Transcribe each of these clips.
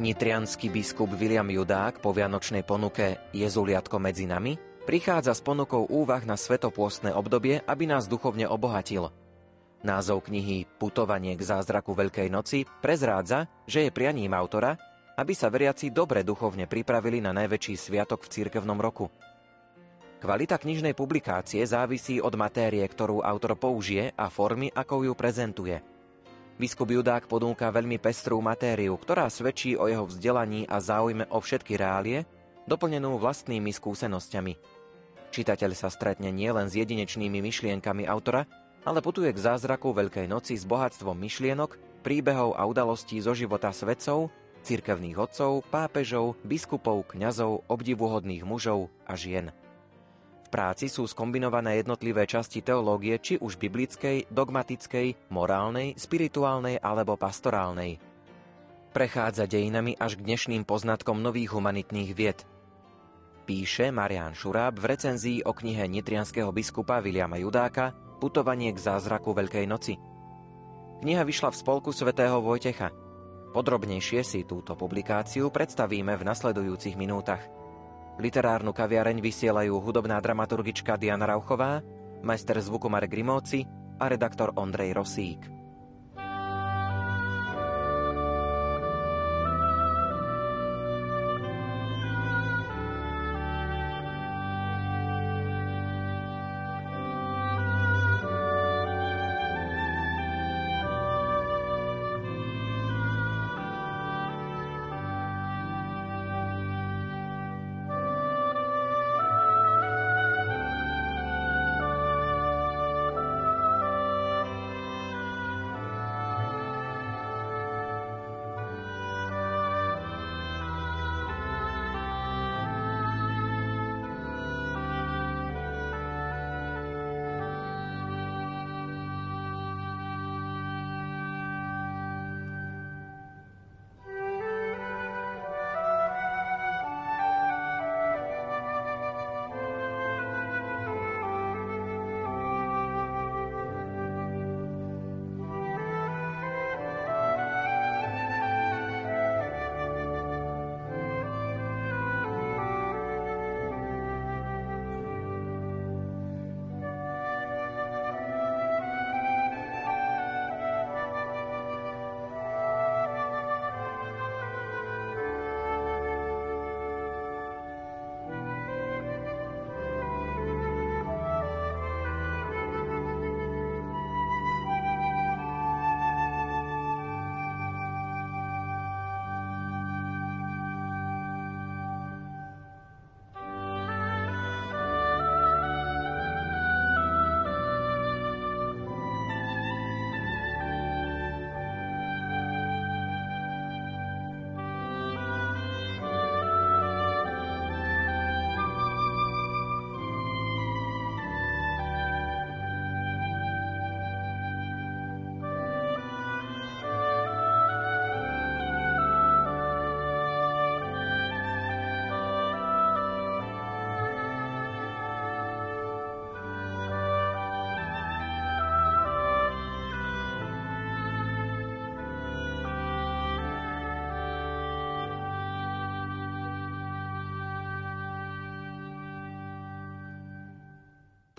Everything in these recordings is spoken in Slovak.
Nitrianský biskup William Judák po vianočnej ponuke Jezuliatko medzi nami prichádza s ponukou úvah na svetopôstne obdobie, aby nás duchovne obohatil. Názov knihy Putovanie k zázraku Veľkej noci prezrádza, že je prianím autora, aby sa veriaci dobre duchovne pripravili na najväčší sviatok v cirkevnom roku. Kvalita knižnej publikácie závisí od matérie, ktorú autor použije a formy, ako ju prezentuje – Biskup Judák ponúka veľmi pestrú matériu, ktorá svedčí o jeho vzdelaní a záujme o všetky reálie, doplnenú vlastnými skúsenosťami. Čitateľ sa stretne nielen s jedinečnými myšlienkami autora, ale putuje k zázraku Veľkej noci s bohatstvom myšlienok, príbehov a udalostí zo života svetcov, cirkevných odcov, pápežov, biskupov, kňazov, obdivuhodných mužov a žien práci sú skombinované jednotlivé časti teológie, či už biblickej, dogmatickej, morálnej, spirituálnej alebo pastorálnej. Prechádza dejinami až k dnešným poznatkom nových humanitných vied. Píše Marian Šuráb v recenzii o knihe nitrianského biskupa Viliama Judáka Putovanie k zázraku Veľkej noci. Kniha vyšla v spolku svätého Vojtecha. Podrobnejšie si túto publikáciu predstavíme v nasledujúcich minútach. Literárnu kaviareň vysielajú hudobná dramaturgička Diana Rauchová, majster zvuku Marek Grimóci a redaktor Ondrej Rosík.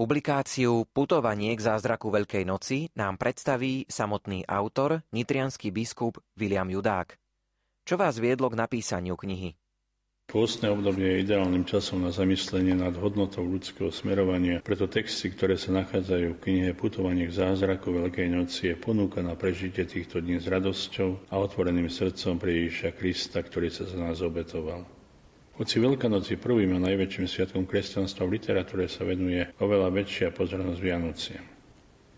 Publikáciu Putovanie k zázraku Veľkej noci nám predstaví samotný autor, nitrianský biskup William Judák. Čo vás viedlo k napísaniu knihy? Pôstne obdobie je ideálnym časom na zamyslenie nad hodnotou ľudského smerovania, preto texty, ktoré sa nachádzajú v knihe Putovanie k zázraku Veľkej noci je ponúka na prežitie týchto dní s radosťou a otvoreným srdcom pre Ježiša Krista, ktorý sa za nás obetoval. Hoci Veľkanoc je prvým a najväčším sviatkom kresťanstva v literatúre sa venuje oveľa väčšia pozornosť Vianociam.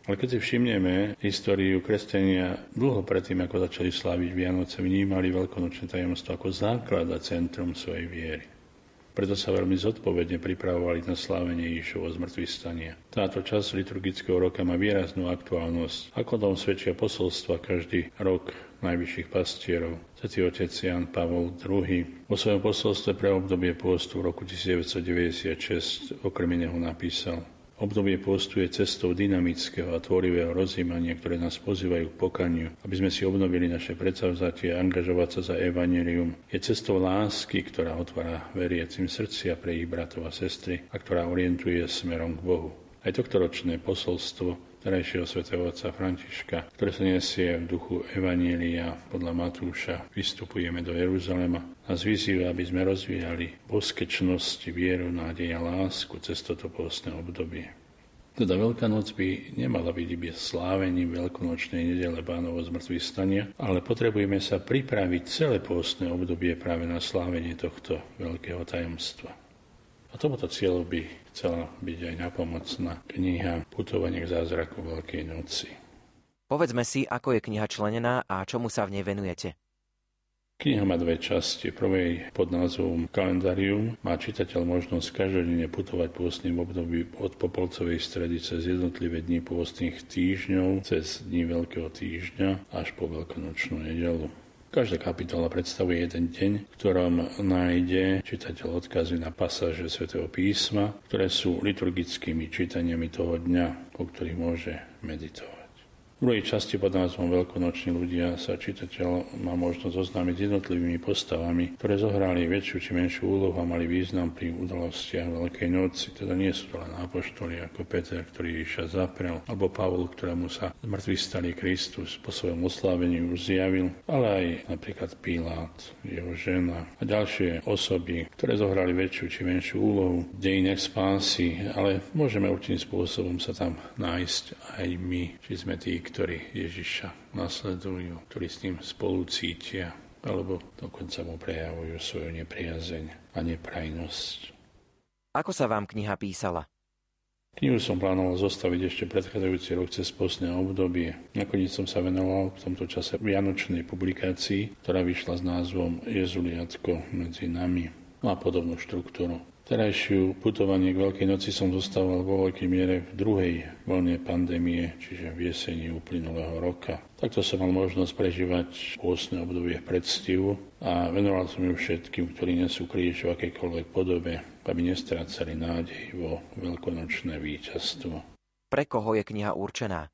Ale keď si všimneme históriu kresťania dlho predtým, ako začali sláviť Vianoce, vnímali veľkonočné tajomstvo ako základ a centrum svojej viery. Preto sa veľmi zodpovedne pripravovali na slávenie Ježišovo zmrtvý stania. Táto časť liturgického roka má výraznú aktuálnosť. Ako tom svedčia posolstva každý rok najvyšších pastierov. Svetý otec Jan Pavol II vo svojom posolstve pre obdobie pôstu v roku 1996 okrem iného napísal Obdobie postu je cestou dynamického a tvorivého rozjímania, ktoré nás pozývajú k pokaniu, aby sme si obnovili naše predsavzatie a angažovať sa za evanelium. Je cestou lásky, ktorá otvára veriacim srdcia pre ich bratov a sestry a ktorá orientuje smerom k Bohu. Aj tohto ročné posolstvo terajšieho svätého otca Františka, ktoré sa nesie v duchu Evanília podľa Matúša. Vystupujeme do Jeruzalema. Nás vyzýva, aby sme rozvíjali boskečnosť, vieru, nádej a lásku cez toto postné obdobie. Teda Veľká noc by nemala byť iba slávením veľkonočnej nedele pánovo zmrtvých stania, ale potrebujeme sa pripraviť celé postné obdobie práve na slávenie tohto veľkého tajomstva. A tomuto cieľu by chcela byť aj napomocná kniha Putovanie k zázraku Veľkej noci. Povedzme si, ako je kniha členená a čomu sa v nej venujete. Kniha má dve časti. Prvej pod názvom Kalendárium má čitateľ možnosť každodenne putovať pôstnym období od Popolcovej stredy cez jednotlivé dni pôstnych týždňov, cez dni Veľkého týždňa až po Veľkonočnú nedelu. Každá kapitola predstavuje jeden deň, v ktorom nájde čitateľ odkazy na pasáže svätého písma, ktoré sú liturgickými čítaniami toho dňa, po ktorých môže meditovať. V druhej časti pod názvom Veľkonoční ľudia sa čitateľ má možnosť oznámiť s jednotlivými postavami, ktoré zohrali väčšiu či menšiu úlohu a mali význam pri udalostiach Veľkej noci. Teda nie sú to len apoštoli ako Peter, ktorý Ježiša zaprel, alebo Pavol, ktorému sa zmrtvý stali Kristus po svojom oslávení už zjavil, ale aj napríklad Pilát, jeho žena a ďalšie osoby, ktoré zohrali väčšiu či menšiu úlohu v dejinách spásy, ale môžeme určitým spôsobom sa tam nájsť aj my, či sme tí, ktorí Ježiša nasledujú, ktorí s ním spolu cítia, alebo dokonca mu prejavujú svoju nepriazeň a neprajnosť. Ako sa vám kniha písala? Knihu som plánoval zostaviť ešte predchádzajúci rok cez postné obdobie. Nakoniec som sa venoval v tomto čase vianočnej publikácii, ktorá vyšla s názvom Jezuliatko medzi nami. Má podobnú štruktúru. Terajšiu putovanie k Veľkej noci som zostával vo veľkej miere v druhej vlne pandémie, čiže v jeseni uplynulého roka. Takto som mal možnosť prežívať pôstne obdobie predstivu a venoval som ju všetkým, ktorí nesú kríž v akejkoľvek podobe, aby nestrácali nádej vo veľkonočné víťazstvo. Pre koho je kniha určená?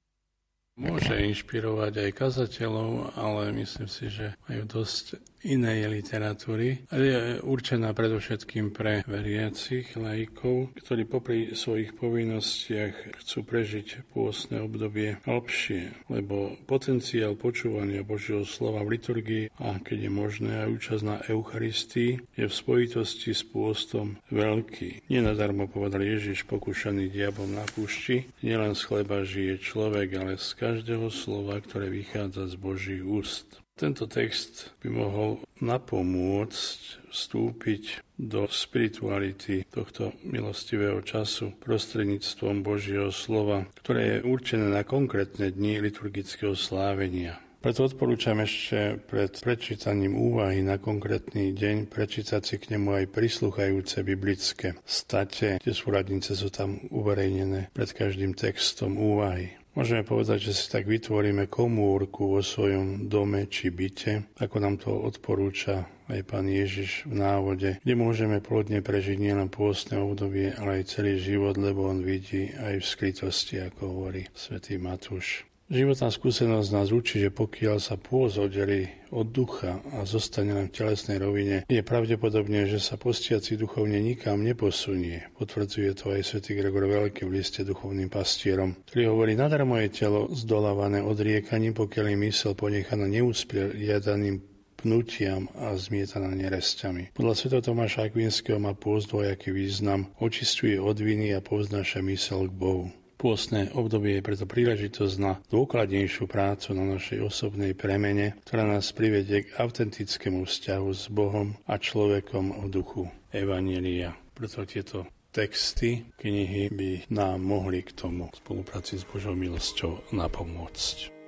Môže inšpirovať aj kazateľov, ale myslím si, že majú dosť inej literatúry, ale je určená predovšetkým pre veriacich laikov, ktorí popri svojich povinnostiach chcú prežiť pôstne obdobie lepšie, lebo potenciál počúvania Božieho slova v liturgii a keď je možné aj účasť na Eucharistii je v spojitosti s pôstom veľký. Nenadarmo povedal Ježiš pokúšaný diabom na púšti, nielen z chleba žije človek, ale z každého slova, ktoré vychádza z Božích úst. Tento text by mohol napomôcť vstúpiť do spirituality tohto milostivého času prostredníctvom Božieho slova, ktoré je určené na konkrétne dni liturgického slávenia. Preto odporúčam ešte pred prečítaním úvahy na konkrétny deň prečítať si k nemu aj prisluchajúce biblické state, kde súradnice sú tam uverejnené pred každým textom úvahy. Môžeme povedať, že si tak vytvoríme komórku vo svojom dome či byte, ako nám to odporúča aj pán Ježiš v návode, kde môžeme plodne prežiť nielen pôstne obdobie, ale aj celý život, lebo on vidí aj v skrytosti, ako hovorí svätý Matúš. Životná skúsenosť nás učí, že pokiaľ sa pôz oddelí od ducha a zostane len v telesnej rovine, je pravdepodobne, že sa postiaci duchovne nikam neposunie. Potvrdzuje to aj svätý Gregor Veľký v liste duchovným pastierom, ktorý hovorí, nadarmo je telo zdolávané odriekaním, pokiaľ je mysel ponechaná neusporiadaným pnutiam a zmietaná neresťami. Podľa Sv. Tomáša Akvinského má pôst dvojaký význam, očistuje od viny a povznáša mysel k Bohu. Pôstne obdobie je preto príležitosť na dôkladnejšiu prácu na našej osobnej premene, ktorá nás privedie k autentickému vzťahu s Bohom a človekom v duchu Evanielia. Preto tieto texty knihy by nám mohli k tomu spolupráci s Božou milosťou napomôcť.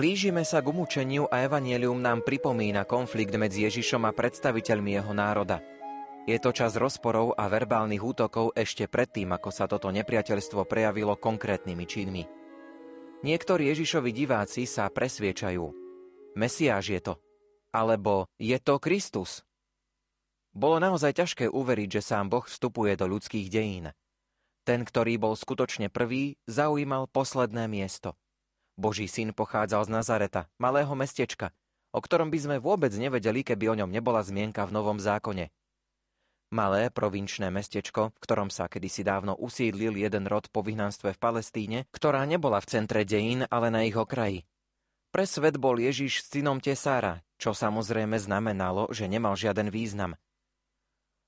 Blížime sa k umúčeniu a evanielium nám pripomína konflikt medzi Ježišom a predstaviteľmi jeho národa. Je to čas rozporov a verbálnych útokov ešte predtým, ako sa toto nepriateľstvo prejavilo konkrétnymi činmi. Niektorí Ježišovi diváci sa presviečajú. Mesiáš je to. Alebo je to Kristus. Bolo naozaj ťažké uveriť, že sám Boh vstupuje do ľudských dejín. Ten, ktorý bol skutočne prvý, zaujímal posledné miesto. Boží syn pochádzal z Nazareta, malého mestečka, o ktorom by sme vôbec nevedeli, keby o ňom nebola zmienka v Novom zákone. Malé provinčné mestečko, v ktorom sa kedysi dávno usídlil jeden rod po vyhnanstve v Palestíne, ktorá nebola v centre dejín, ale na ich okraji. Pre svet bol Ježiš synom Tesára, čo samozrejme znamenalo, že nemal žiaden význam.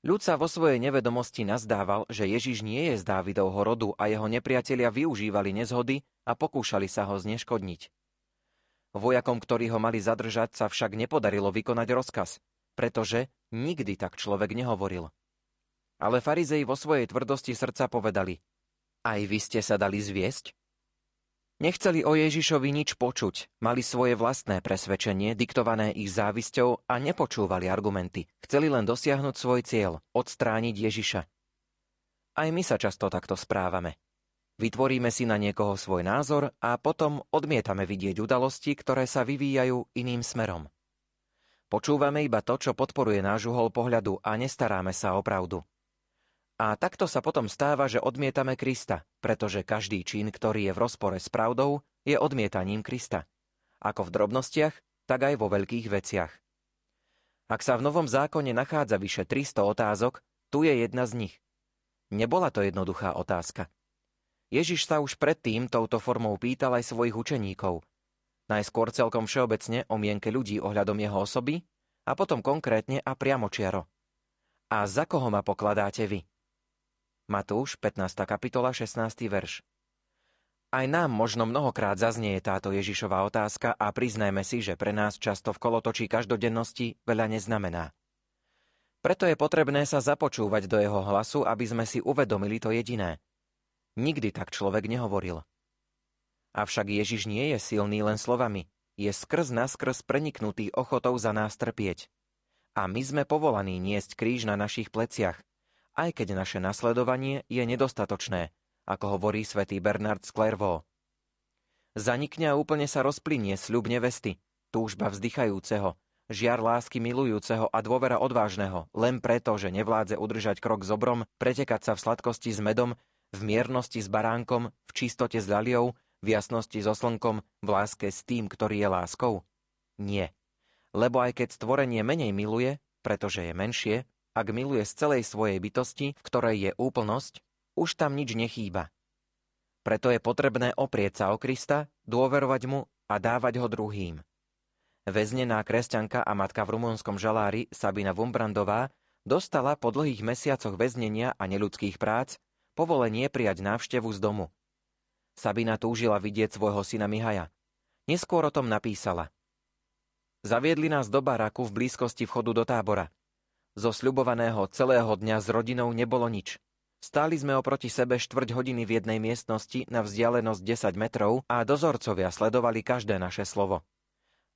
Ľud sa vo svojej nevedomosti nazdával, že Ježiš nie je z Dávidovho rodu a jeho nepriatelia využívali nezhody a pokúšali sa ho zneškodniť. Vojakom, ktorí ho mali zadržať, sa však nepodarilo vykonať rozkaz, pretože Nikdy tak človek nehovoril. Ale farizei vo svojej tvrdosti srdca povedali, aj vy ste sa dali zviesť? Nechceli o Ježišovi nič počuť, mali svoje vlastné presvedčenie, diktované ich závisťou a nepočúvali argumenty. Chceli len dosiahnuť svoj cieľ, odstrániť Ježiša. Aj my sa často takto správame. Vytvoríme si na niekoho svoj názor a potom odmietame vidieť udalosti, ktoré sa vyvíjajú iným smerom. Počúvame iba to, čo podporuje náš uhol pohľadu a nestaráme sa o pravdu. A takto sa potom stáva, že odmietame Krista, pretože každý čin, ktorý je v rozpore s pravdou, je odmietaním Krista. Ako v drobnostiach, tak aj vo veľkých veciach. Ak sa v Novom zákone nachádza vyše 300 otázok, tu je jedna z nich. Nebola to jednoduchá otázka. Ježiš sa už predtým touto formou pýtal aj svojich učeníkov – Najskôr celkom všeobecne o mienke ľudí ohľadom jeho osoby a potom konkrétne a priamočiaro. A za koho ma pokladáte vy? Matúš, 15. kapitola, 16. verš. Aj nám možno mnohokrát zaznie táto Ježišová otázka a priznajme si, že pre nás často v kolotočí každodennosti veľa neznamená. Preto je potrebné sa započúvať do jeho hlasu, aby sme si uvedomili to jediné. Nikdy tak človek nehovoril. Avšak Ježiš nie je silný len slovami, je skrz naskrz preniknutý ochotou za nás trpieť. A my sme povolaní niesť kríž na našich pleciach, aj keď naše nasledovanie je nedostatočné, ako hovorí svätý Bernard z Clairvaux. Zanikne a úplne sa rozplynie sľub nevesty, túžba vzdychajúceho, žiar lásky milujúceho a dôvera odvážneho, len preto, že nevládze udržať krok s obrom, pretekať sa v sladkosti s medom, v miernosti s baránkom, v čistote s ľaliou, v jasnosti so slnkom, v láske s tým, ktorý je láskou? Nie. Lebo aj keď stvorenie menej miluje, pretože je menšie, ak miluje z celej svojej bytosti, v ktorej je úplnosť, už tam nič nechýba. Preto je potrebné oprieť sa o Krista, dôverovať mu a dávať ho druhým. Väznená kresťanka a matka v rumunskom žalári Sabina Vumbrandová dostala po dlhých mesiacoch väznenia a neludských prác povolenie prijať návštevu z domu. Sabina túžila vidieť svojho syna Mihaja. Neskôr o tom napísala. Zaviedli nás do baraku v blízkosti vchodu do tábora. Zo sľubovaného celého dňa s rodinou nebolo nič. Stáli sme oproti sebe štvrť hodiny v jednej miestnosti na vzdialenosť 10 metrov a dozorcovia sledovali každé naše slovo.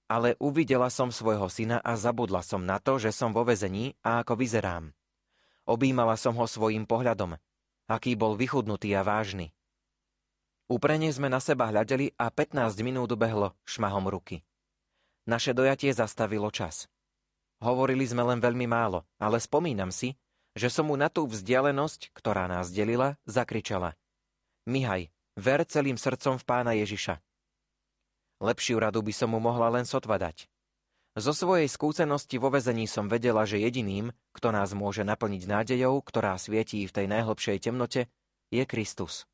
Ale uvidela som svojho syna a zabudla som na to, že som vo vezení a ako vyzerám. Obímala som ho svojim pohľadom. Aký bol vychudnutý a vážny. Úprene sme na seba hľadeli a 15 minút behlo šmahom ruky. Naše dojatie zastavilo čas. Hovorili sme len veľmi málo, ale spomínam si, že som mu na tú vzdialenosť, ktorá nás delila, zakričala. Mihaj, ver celým srdcom v pána Ježiša. Lepšiu radu by som mu mohla len sotva dať. Zo svojej skúsenosti vo vezení som vedela, že jediným, kto nás môže naplniť nádejou, ktorá svietí v tej najhlbšej temnote, je Kristus.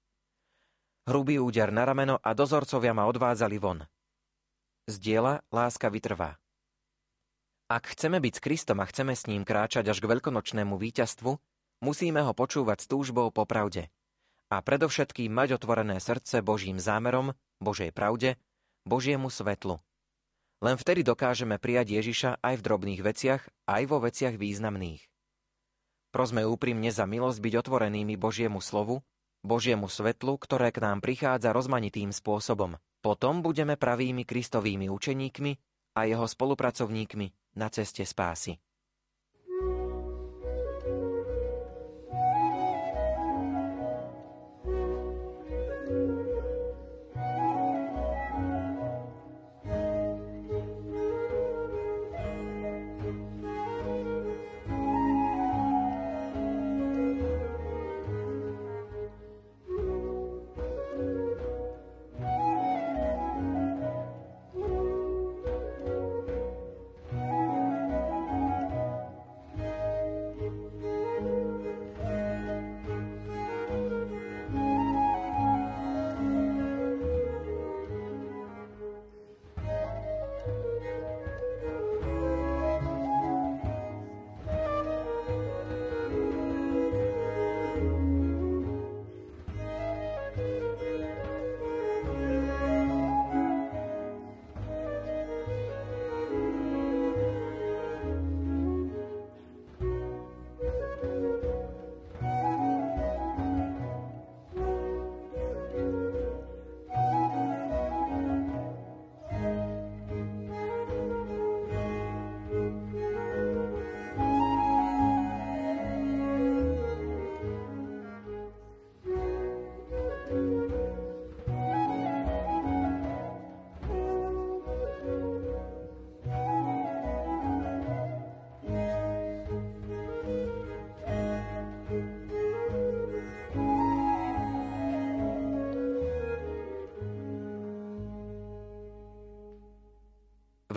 Hrubý úder na rameno a dozorcovia ma odvádzali von. Z diela láska vytrvá. Ak chceme byť s Kristom a chceme s ním kráčať až k veľkonočnému víťazstvu, musíme ho počúvať s túžbou po pravde. A predovšetkým mať otvorené srdce Božím zámerom, Božej pravde, Božiemu svetlu. Len vtedy dokážeme prijať Ježiša aj v drobných veciach, aj vo veciach významných. Prosme úprimne za milosť byť otvorenými Božiemu slovu, Božiemu svetlu, ktoré k nám prichádza rozmanitým spôsobom. Potom budeme pravými Kristovými učeníkmi a jeho spolupracovníkmi na ceste spásy.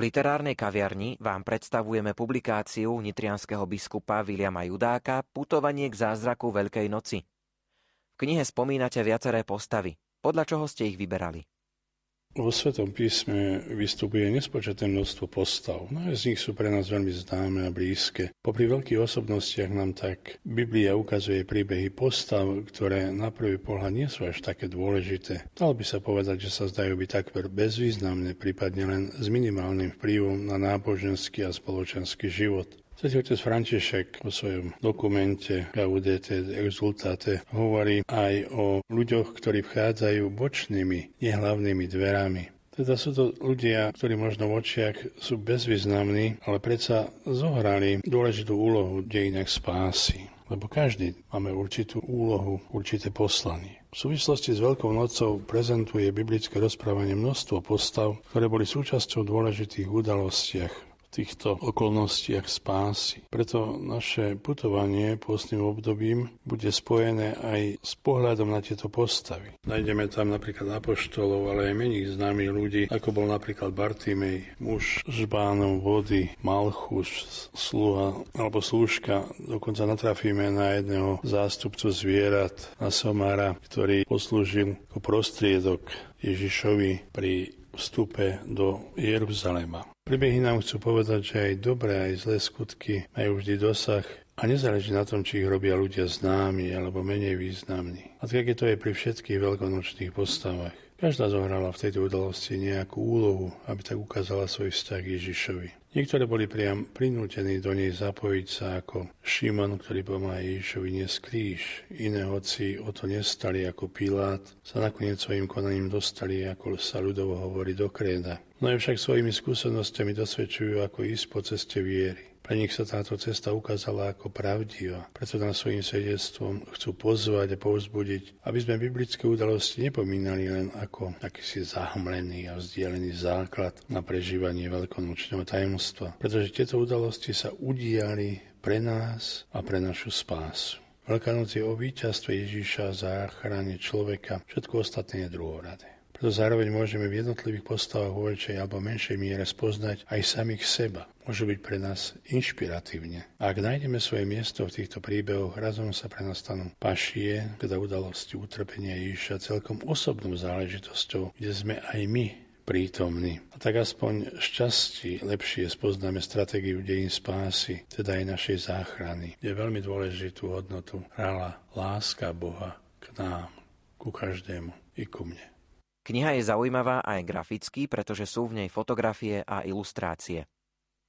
Literárnej kaviarni vám predstavujeme publikáciu nitrianského biskupa Viliama Judáka Putovanie k zázraku Veľkej noci. V knihe spomínate viaceré postavy. Podľa čoho ste ich vyberali? Vo Svetom písme vystupuje nespočetné množstvo postav. Mnohé z nich sú pre nás veľmi známe a blízke. Popri veľkých osobnostiach nám tak Biblia ukazuje príbehy postav, ktoré na prvý pohľad nie sú až také dôležité. Dalo by sa povedať, že sa zdajú byť takmer bezvýznamné, prípadne len s minimálnym vplyvom na náboženský a spoločenský život. Svetý otec František vo svojom dokumente Gaudete Exultate hovorí aj o ľuďoch, ktorí vchádzajú bočnými, nehlavnými dverami. Teda sú to ľudia, ktorí možno v očiach sú bezvýznamní, ale predsa zohrali dôležitú úlohu v dejinách spásy. Lebo každý máme určitú úlohu, určité poslanie. V súvislosti s Veľkou nocou prezentuje biblické rozprávanie množstvo postav, ktoré boli súčasťou dôležitých udalostiach týchto okolnostiach spásy. Preto naše putovanie pôstnym obdobím bude spojené aj s pohľadom na tieto postavy. Nájdeme tam napríklad apoštolov, ale aj mených známych ľudí, ako bol napríklad Bartimej, muž žbánov vody, Malchus, sluha alebo slúžka. Dokonca natrafíme na jedného zástupcu zvierat, na Somára, ktorý poslúžil ako prostriedok Ježišovi pri vstupe do Jeruzalema. Príbehy nám chcú povedať, že aj dobré, aj zlé skutky majú vždy dosah a nezáleží na tom, či ich robia ľudia známi alebo menej významní. A tak je to aj pri všetkých veľkonočných postavách. Každá zohrala v tejto udalosti nejakú úlohu, aby tak ukázala svoj vzťah Ježišovi. Niektoré boli priam prinútení do nej zapojiť sa ako Šimon, ktorý pomáha Ježišovi niesť kríž. Iné hoci o to nestali ako Pilát, sa nakoniec svojim konaním dostali, ako sa ľudovo hovorí, do kréda. No však svojimi skúsenostiami dosvedčujú, ako ísť po ceste viery. Pre nich sa táto cesta ukázala ako pravdivá, preto nás svojim svedectvom chcú pozvať a povzbudiť, aby sme biblické udalosti nepomínali len ako akýsi zahmlený a vzdialený základ na prežívanie veľkonočného tajomstva, pretože tieto udalosti sa udiali pre nás a pre našu spásu. Veľká noc je o víťazstve Ježíša záchrane človeka, všetko ostatné je druhoradé. Preto zároveň môžeme v jednotlivých postavách vo väčšej alebo menšej miere spoznať aj samých seba. Môžu byť pre nás inšpiratívne. Ak nájdeme svoje miesto v týchto príbehoch, razom sa pre nás stanú pašie, teda udalosti utrpenia Ježiša celkom osobnou záležitosťou, kde sme aj my prítomní. A tak aspoň šťastí lepšie spoznáme stratégiu dejín spásy, teda aj našej záchrany, kde veľmi dôležitú hodnotu hrala láska Boha k nám, ku každému i ku mne. Kniha je zaujímavá aj graficky, pretože sú v nej fotografie a ilustrácie.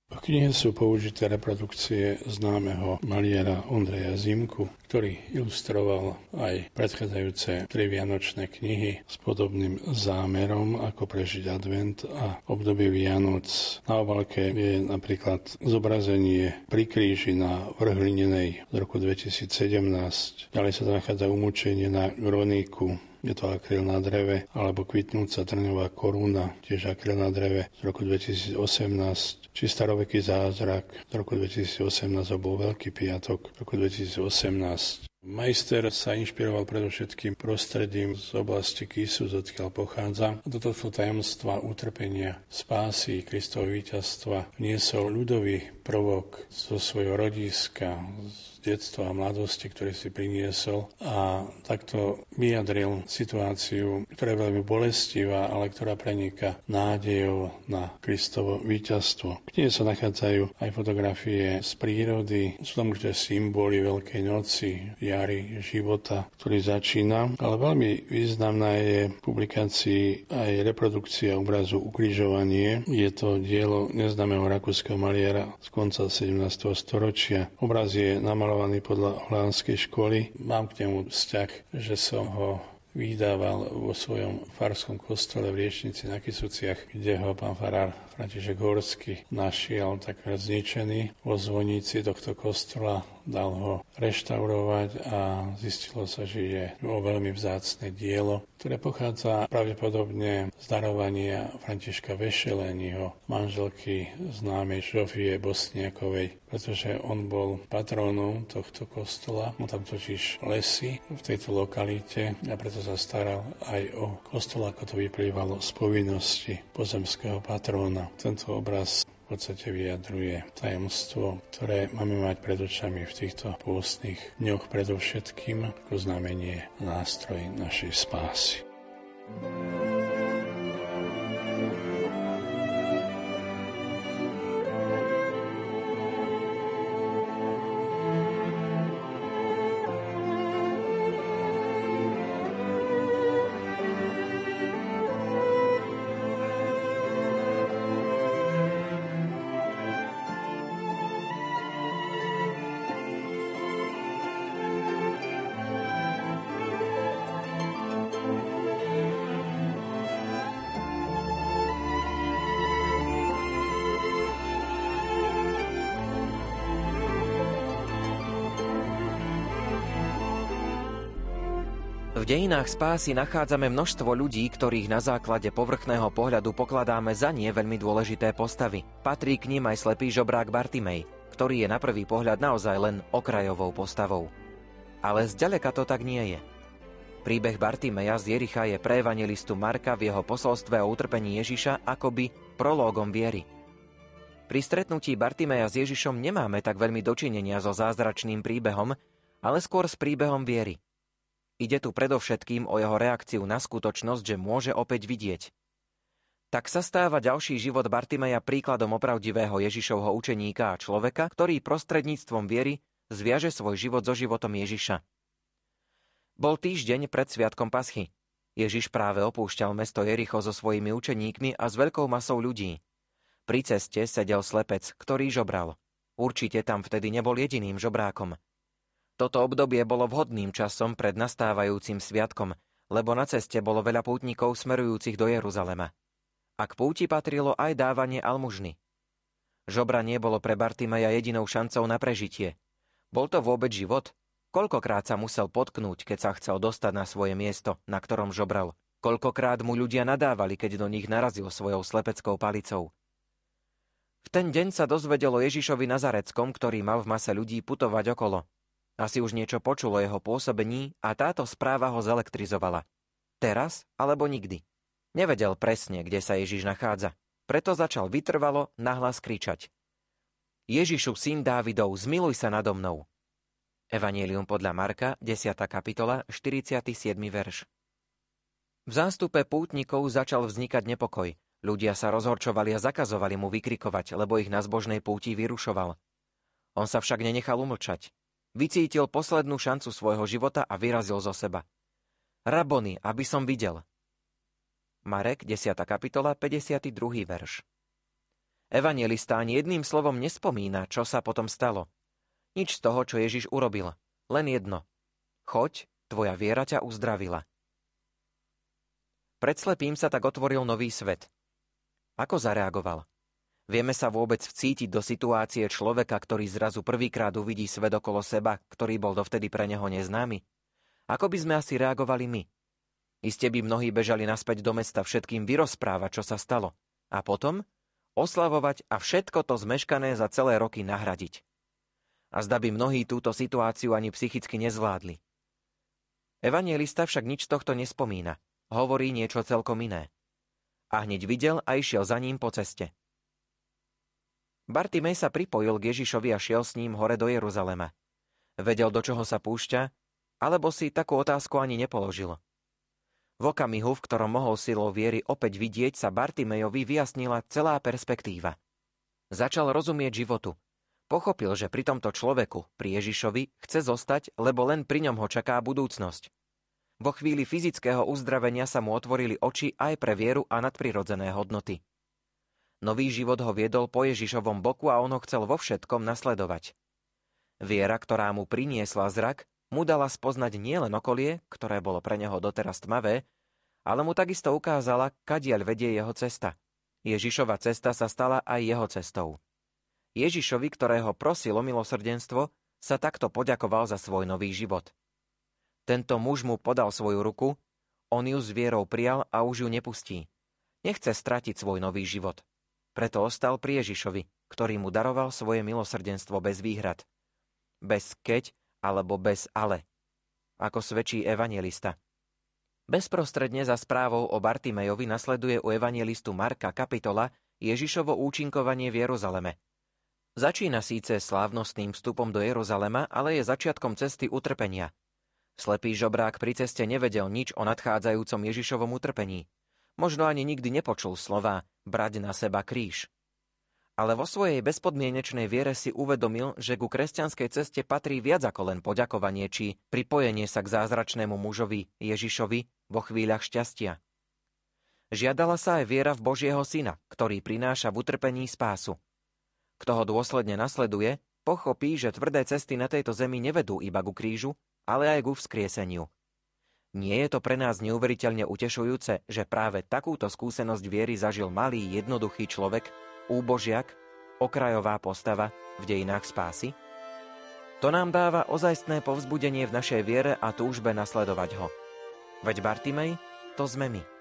V knihe sú použité reprodukcie známeho maliara Ondreja Zimku, ktorý ilustroval aj predchádzajúce tri vianočné knihy s podobným zámerom, ako prežiť advent a obdobie Vianoc. Na obalke je napríklad zobrazenie pri kríži na vrhlinenej z roku 2017. Ďalej sa nachádza umúčenie na Groníku je to akryl na dreve, alebo kvitnúca trňová koruna, tiež akryl na dreve z roku 2018, či staroveký zázrak z roku 2018, bol Veľký piatok z roku 2018. Majster sa inšpiroval predovšetkým prostredím z oblasti Kisu, odkiaľ pochádza. Do tohto tajomstva utrpenia, spásy, Kristovho víťazstva vniesol ľudový prvok zo svojho rodiska, z detstva a mladosti, ktoré si priniesol a takto vyjadril situáciu, ktorá je veľmi bolestivá, ale ktorá prenika nádejou na Kristovo víťazstvo. Knihe sa nachádzajú aj fotografie z prírody, sú tam určite symboly Veľkej noci, jary života, ktorý začína, ale veľmi významná je v publikácii aj reprodukcia obrazu Ukrižovanie. Je to dielo neznámeho rakúskeho maliara z konca 17. storočia. Obraz je namalovaný podľa holandskej školy. Mám k nemu vzťah, že som ho vydával vo svojom farskom kostole v Riečnici na Kisuciach, kde ho pán farár František Horsky našiel takmer zničený vo zvonici tohto kostola dal ho reštaurovať a zistilo sa, že je o veľmi vzácne dielo, ktoré pochádza pravdepodobne z darovania Františka Vešeleniho, manželky známej Žofie Bosniakovej, pretože on bol patrónom tohto kostola. On tam totiž lesy v tejto lokalite a preto sa staral aj o kostol, ako to vyplývalo z povinnosti pozemského patróna. Tento obraz v podstate vyjadruje tajomstvo, ktoré máme mať pred očami v týchto pôstnych dňoch predovšetkým ako znamenie nástroj našej spásy. thank you V dejinách spásy nachádzame množstvo ľudí, ktorých na základe povrchného pohľadu pokladáme za nie veľmi dôležité postavy. Patrí k ním aj slepý žobrák Bartimej, ktorý je na prvý pohľad naozaj len okrajovou postavou. Ale zďaleka to tak nie je. Príbeh Bartimeja z Jericha je pre evangelistu Marka v jeho posolstve o utrpení Ježiša akoby prológom viery. Pri stretnutí Bartimeja s Ježišom nemáme tak veľmi dočinenia so zázračným príbehom, ale skôr s príbehom viery. Ide tu predovšetkým o jeho reakciu na skutočnosť, že môže opäť vidieť. Tak sa stáva ďalší život Bartimeja príkladom opravdivého Ježišovho učeníka a človeka, ktorý prostredníctvom viery zviaže svoj život so životom Ježiša. Bol týždeň pred sviatkom Paschy. Ježiš práve opúšťal mesto Jericho so svojimi učeníkmi a s veľkou masou ľudí. Pri ceste sedel slepec, ktorý žobral. Určite tam vtedy nebol jediným žobrákom. Toto obdobie bolo vhodným časom pred nastávajúcim sviatkom, lebo na ceste bolo veľa pútnikov smerujúcich do Jeruzalema. A k púti patrilo aj dávanie almužny. Žobranie bolo pre Bartimeja jedinou šancou na prežitie. Bol to vôbec život? Koľkokrát sa musel potknúť, keď sa chcel dostať na svoje miesto, na ktorom žobral? Koľkokrát mu ľudia nadávali, keď do nich narazil svojou slepeckou palicou? V ten deň sa dozvedelo Ježišovi Nazareckom, ktorý mal v mase ľudí putovať okolo. Asi už niečo počulo jeho pôsobení a táto správa ho zelektrizovala. Teraz alebo nikdy. Nevedel presne, kde sa Ježiš nachádza. Preto začal vytrvalo nahlas kričať. Ježišu, syn Dávidov, zmiluj sa nado mnou. Evangelium podľa Marka, 10. kapitola, 47. verš. V zástupe pútnikov začal vznikať nepokoj. Ľudia sa rozhorčovali a zakazovali mu vykrikovať, lebo ich na zbožnej púti vyrušoval. On sa však nenechal umlčať. Vycítil poslednú šancu svojho života a vyrazil zo seba. Rabony, aby som videl. Marek, 10. kapitola, 52. verš. Evangelista ani jedným slovom nespomína, čo sa potom stalo. Nič z toho, čo Ježiš urobil. Len jedno. Choď, tvoja viera ťa uzdravila. Pred slepým sa tak otvoril nový svet. Ako zareagoval? Vieme sa vôbec vcítiť do situácie človeka, ktorý zrazu prvýkrát uvidí svet okolo seba, ktorý bol dovtedy pre neho neznámy? Ako by sme asi reagovali my? Iste by mnohí bežali naspäť do mesta všetkým vyrozprávať, čo sa stalo. A potom oslavovať a všetko to zmeškané za celé roky nahradiť. A zda by mnohí túto situáciu ani psychicky nezvládli. Evangelista však nič tohto nespomína. Hovorí niečo celkom iné. A hneď videl a išiel za ním po ceste. Bartimej sa pripojil k Ježišovi a šiel s ním hore do Jeruzalema. Vedel, do čoho sa púšťa, alebo si takú otázku ani nepoložil. V okamihu, v ktorom mohol silou viery opäť vidieť, sa Bartimejovi vyjasnila celá perspektíva. Začal rozumieť životu. Pochopil, že pri tomto človeku, pri Ježišovi, chce zostať, lebo len pri ňom ho čaká budúcnosť. Vo chvíli fyzického uzdravenia sa mu otvorili oči aj pre vieru a nadprirodzené hodnoty. Nový život ho viedol po Ježišovom boku a on ho chcel vo všetkom nasledovať. Viera, ktorá mu priniesla zrak, mu dala spoznať nielen okolie, ktoré bolo pre neho doteraz tmavé, ale mu takisto ukázala, kadiaľ vedie jeho cesta. Ježišova cesta sa stala aj jeho cestou. Ježišovi, ktorého prosil o milosrdenstvo, sa takto poďakoval za svoj nový život. Tento muž mu podal svoju ruku, on ju s vierou prijal a už ju nepustí. Nechce stratiť svoj nový život. Preto ostal pri Ježišovi, ktorý mu daroval svoje milosrdenstvo bez výhrad. Bez keď alebo bez ale. Ako svedčí evangelista. Bezprostredne za správou o Bartimejovi nasleduje u evangelistu Marka kapitola Ježišovo účinkovanie v Jeruzaleme. Začína síce slávnostným vstupom do Jeruzalema, ale je začiatkom cesty utrpenia – Slepý žobrák pri ceste nevedel nič o nadchádzajúcom Ježišovom utrpení. Možno ani nikdy nepočul slova brať na seba kríž. Ale vo svojej bezpodmienečnej viere si uvedomil, že ku kresťanskej ceste patrí viac ako len poďakovanie či pripojenie sa k zázračnému mužovi Ježišovi vo chvíľach šťastia. Žiadala sa aj viera v Božieho Syna, ktorý prináša v utrpení spásu. Kto ho dôsledne nasleduje, pochopí, že tvrdé cesty na tejto zemi nevedú iba ku krížu, ale aj ku vzkrieseniu. Nie je to pre nás neuveriteľne utešujúce, že práve takúto skúsenosť viery zažil malý, jednoduchý človek, úbožiak, okrajová postava v dejinách spásy? To nám dáva ozajstné povzbudenie v našej viere a túžbe nasledovať ho. Veď Bartimej, to sme my.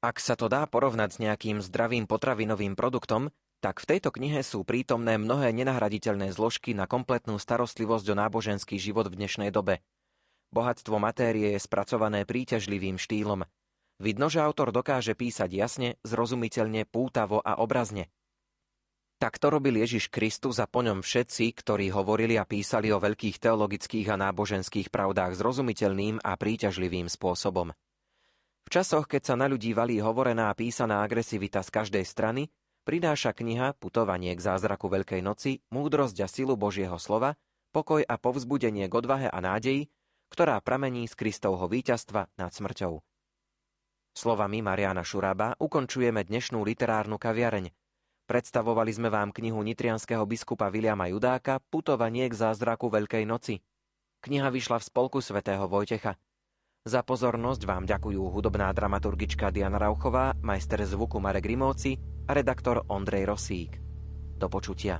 Ak sa to dá porovnať s nejakým zdravým potravinovým produktom, tak v tejto knihe sú prítomné mnohé nenahraditeľné zložky na kompletnú starostlivosť o náboženský život v dnešnej dobe. Bohatstvo matérie je spracované príťažlivým štýlom. Vidno, že autor dokáže písať jasne, zrozumiteľne, pútavo a obrazne. Tak to robil Ježiš Kristus a po ňom všetci, ktorí hovorili a písali o veľkých teologických a náboženských pravdách zrozumiteľným a príťažlivým spôsobom. Časoch, keď sa na ľudí valí hovorená a písaná agresivita z každej strany, prináša kniha Putovanie k zázraku Veľkej noci múdrosť a silu Božieho slova, pokoj a povzbudenie k odvahe a nádeji, ktorá pramení z Kristovho víťazstva nad smrťou. Slovami Mariana Šuraba ukončujeme dnešnú literárnu kaviareň. Predstavovali sme vám knihu nitrianského biskupa Viliama Judáka Putovanie k zázraku Veľkej noci. Kniha vyšla v spolku svätého Vojtecha. Za pozornosť vám ďakujú hudobná dramaturgička Diana Rauchová, majster zvuku Marek Rimóci a redaktor Ondrej Rosík. Do počutia.